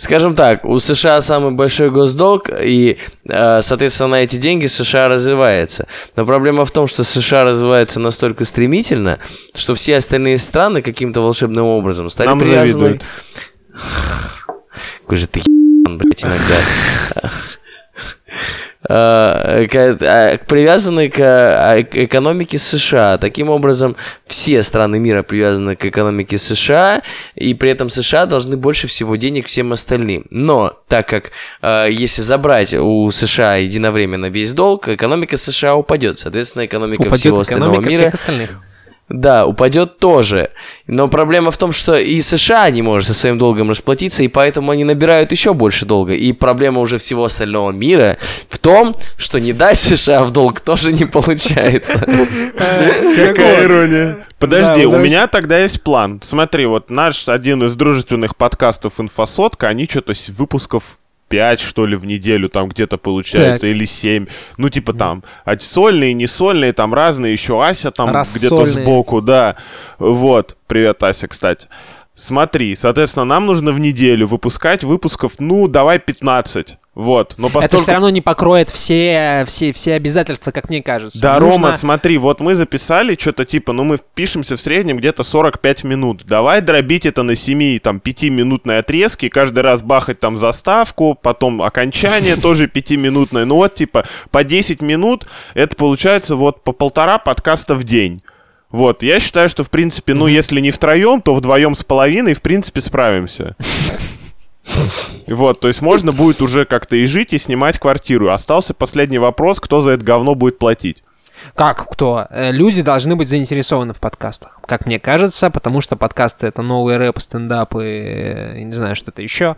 Speaker 6: Скажем так, у США самый большой госдолг, и, э, соответственно, на эти деньги США развивается. Но проблема в том, что США развивается настолько стремительно, что все остальные страны каким-то волшебным образом стали
Speaker 3: Нам
Speaker 6: привязаны...
Speaker 3: завидуют.
Speaker 6: Какой же ты блядь, иногда. Э, э, привязаны к э, к экономике США. Таким образом, все страны мира привязаны к экономике США, и при этом США должны больше всего денег всем остальным. Но так как если забрать у США единовременно весь долг, экономика США упадет. Соответственно, экономика всего
Speaker 1: Упадет
Speaker 6: остального
Speaker 1: экономика
Speaker 6: мира
Speaker 1: остальных.
Speaker 6: Да, упадет тоже. Но проблема в том, что и США не может со своим долгом расплатиться, и поэтому они набирают еще больше долга. И проблема уже всего остального мира в том, что не дать США в долг тоже не получается.
Speaker 3: Какая ирония. Подожди,
Speaker 1: Да,
Speaker 3: у меня тогда есть план. Смотри, вот наш один из дружественных подкастов «Инфосотка», они что-то с выпусков 5, что ли, в неделю там где-то получается,
Speaker 1: Так.
Speaker 3: или 7. Ну, типа там, а сольные, не сольные, там разные, еще Ася там где-то
Speaker 1: Рассольные.
Speaker 3: сбоку, да. Вот, привет, Ася, кстати. Смотри, соответственно, нам нужно в неделю выпускать выпусков, ну, давай 15. Вот, но
Speaker 1: Это
Speaker 3: поскольку...
Speaker 1: все равно не покроет все, все, все обязательства, как мне кажется.
Speaker 3: Да,
Speaker 1: Нужно-
Speaker 3: Рома, смотри, вот мы записали что-то типа, ну мы пишемся в среднем где-то 45 минут. Давай дробить это на 7, там, 5-минутные отрезки, каждый раз бахать там заставку, потом окончание [laughs] тоже 5-минутное. Ну вот, типа, по 10 минут, это получается вот по полтора подкаста в день. Вот, я считаю, что, в принципе, ну, если не втроем, то вдвоем с половиной, в принципе, справимся. [laughs] [laughs] Вот, то есть можно будет уже как-то и жить, и снимать квартиру. Остался последний вопрос, кто за это говно будет платить.
Speaker 1: Как, кто? Э, Люди должны быть заинтересованы в подкастах, как мне кажется, потому что подкасты — это новый рэп, стендап и э, не знаю, что-то еще.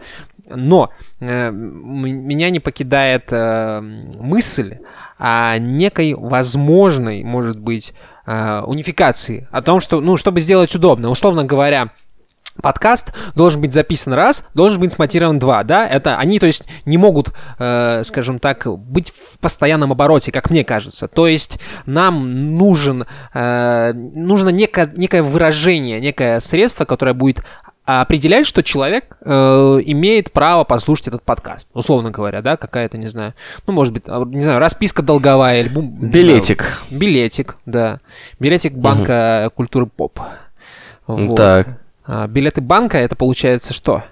Speaker 1: Но э, меня не покидает э, мысль о некой возможной, может быть, э, унификации, о том, что, ну, чтобы сделать удобно, условно говоря, подкаст должен быть записан раз, должен быть смонтирован два, да? Это они, то есть, не могут, э, скажем так, быть в постоянном обороте, как мне кажется. То есть нам нужен, э, нужно некое, некое выражение, некое средство, которое будет определять, что человек э, имеет право послушать этот подкаст. Условно говоря, да, какая-то, не знаю, ну, может быть, а, не знаю, расписка долговая бум- не знаю,
Speaker 6: Билетик.
Speaker 1: билетик, да. Билетик банка культуры поп. Вот.
Speaker 6: Так.
Speaker 1: А, билеты банка это получается что?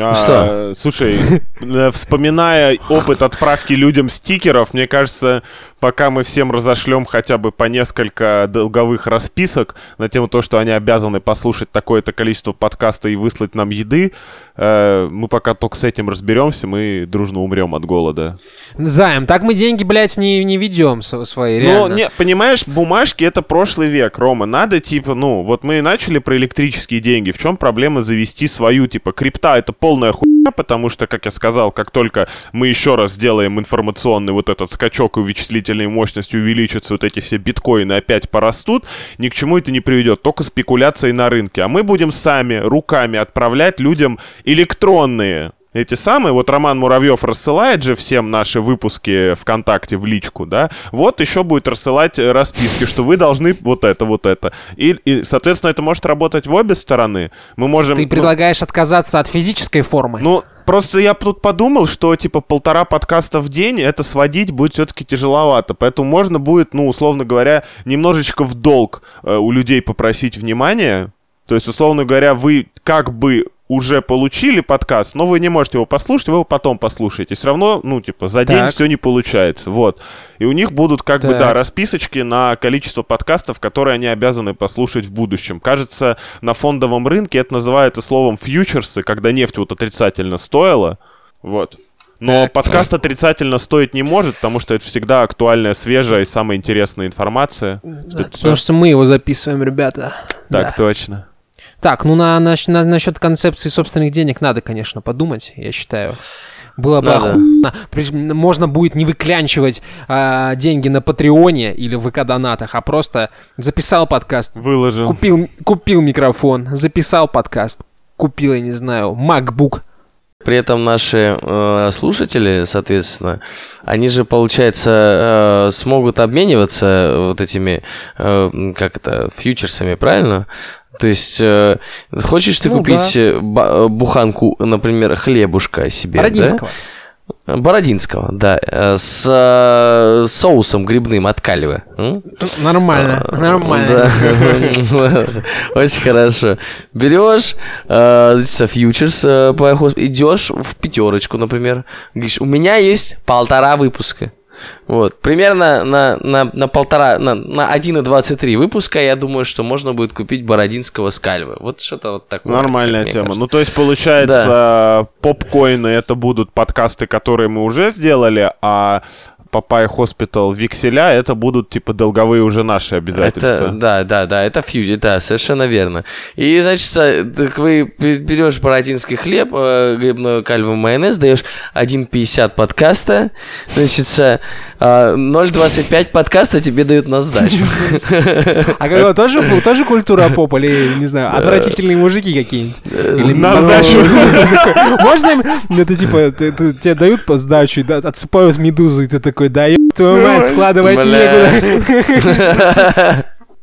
Speaker 3: А,
Speaker 6: Что?
Speaker 3: Слушай, э, вспоминая опыт отправки людям стикеров, мне кажется, пока мы всем разошлем хотя бы по несколько долговых расписок на тему того, что они обязаны послушать такое-то количество подкаста и выслать нам еды, мы пока только с этим разберемся, мы дружно умрем от голода.
Speaker 1: Займ, так мы деньги, блядь, не, не ведем свои,
Speaker 3: Ну,
Speaker 1: реально.
Speaker 3: не, понимаешь, бумажки это прошлый век, Рома. Надо, типа, ну, вот мы начали про электрические деньги. В чем проблема завести свою, типа, крипта это полная хуйня, потому что, как я сказал, как только мы еще раз сделаем информационный вот этот скачок и вычислительной мощности увеличится, вот эти все биткоины опять порастут, ни к чему это не приведет, только спекуляции на рынке. А мы будем сами руками отправлять людям электронные эти самые, вот Роман Муравьев рассылает же всем наши выпуски ВКонтакте в личку, да, вот еще будет рассылать э, расписки, что вы должны вот это, вот это. И, и, соответственно, это может работать в обе стороны. Мы можем...
Speaker 1: Ты
Speaker 3: ну,
Speaker 1: предлагаешь отказаться от физической формы?
Speaker 3: ну, Просто я тут подумал, что типа полтора подкаста в день это сводить будет все-таки тяжеловато. Поэтому можно будет, ну, условно говоря, немножечко в долг э, у людей попросить внимания. То есть, условно говоря, вы как бы уже получили подкаст, но вы не можете его послушать, вы его потом послушаете. Все равно, ну, типа, за день все не получается. Вот. И у них будут, как бы,
Speaker 1: Так.
Speaker 3: да, расписочки на количество подкастов, которые они обязаны послушать в будущем. Кажется, на фондовом рынке это называется словом фьючерсы, когда нефть вот отрицательно стоила. Вот. Но подкаст отрицательно стоить не может, потому что это всегда актуальная, свежая и самая интересная информация. Что-то
Speaker 1: Потому что мы его записываем, ребята.
Speaker 3: Так
Speaker 1: Да.
Speaker 3: точно.
Speaker 1: Так, ну на, на, на- насчет концепции собственных денег надо, конечно, подумать, я считаю. Было бы
Speaker 6: Надо.
Speaker 1: охуенно. Причем Можно будет не выклянчивать а, деньги на Патреоне или в ВК-донатах, а просто записал подкаст,
Speaker 3: Выложил.
Speaker 1: купил, купил микрофон, записал подкаст, купил, я не знаю, MacBook.
Speaker 6: При этом наши э, слушатели, соответственно, они же, получается, э, смогут обмениваться вот этими, э, как это, фьючерсами, правильно? То есть, э, хочешь ты
Speaker 1: Ну,
Speaker 6: купить э, ба- буханку, например, хлебушка себе, да?
Speaker 1: Бородинского.
Speaker 6: Бородинского, да, э, с э, соусом грибным от кальвы. м?
Speaker 1: Нормально,
Speaker 6: А,
Speaker 1: нормально.
Speaker 6: да. [laughs] Очень хорошо. Берешь э, фьючерс, э, идешь в пятерочку, например. Говоришь, у меня есть полтора выпуска. Вот, примерно на, на, на полтора, на, на 1,23 выпуска, я думаю, что можно будет купить Бородинского с Кальвы. Вот что-то вот такое.
Speaker 3: Нормальная тема.
Speaker 6: кажется.
Speaker 3: Ну, то есть, получается, попкоины это будут подкасты, которые мы уже сделали, а Папай Хоспитал векселя это будут, типа, долговые уже наши обязательства.
Speaker 6: Это, да, да, да, это фьючи, да, совершенно верно. И, значит, так вы бе- берешь бородинский хлеб, э, грибной кальвовый майонез, даешь 1,50 подкаста, значит, 0,25 подкаста тебе дают на сдачу. [laughs]
Speaker 1: А какого тоже, тоже культура поп или, не знаю, отвратительные мужики какие-нибудь? Или
Speaker 3: На сдачу. [laughs]
Speaker 1: Можно им, ну, это типа, тебе дают по сдачу, отсыпают медузы, и ты такой, да твою мать, складывать некуда. [laughs]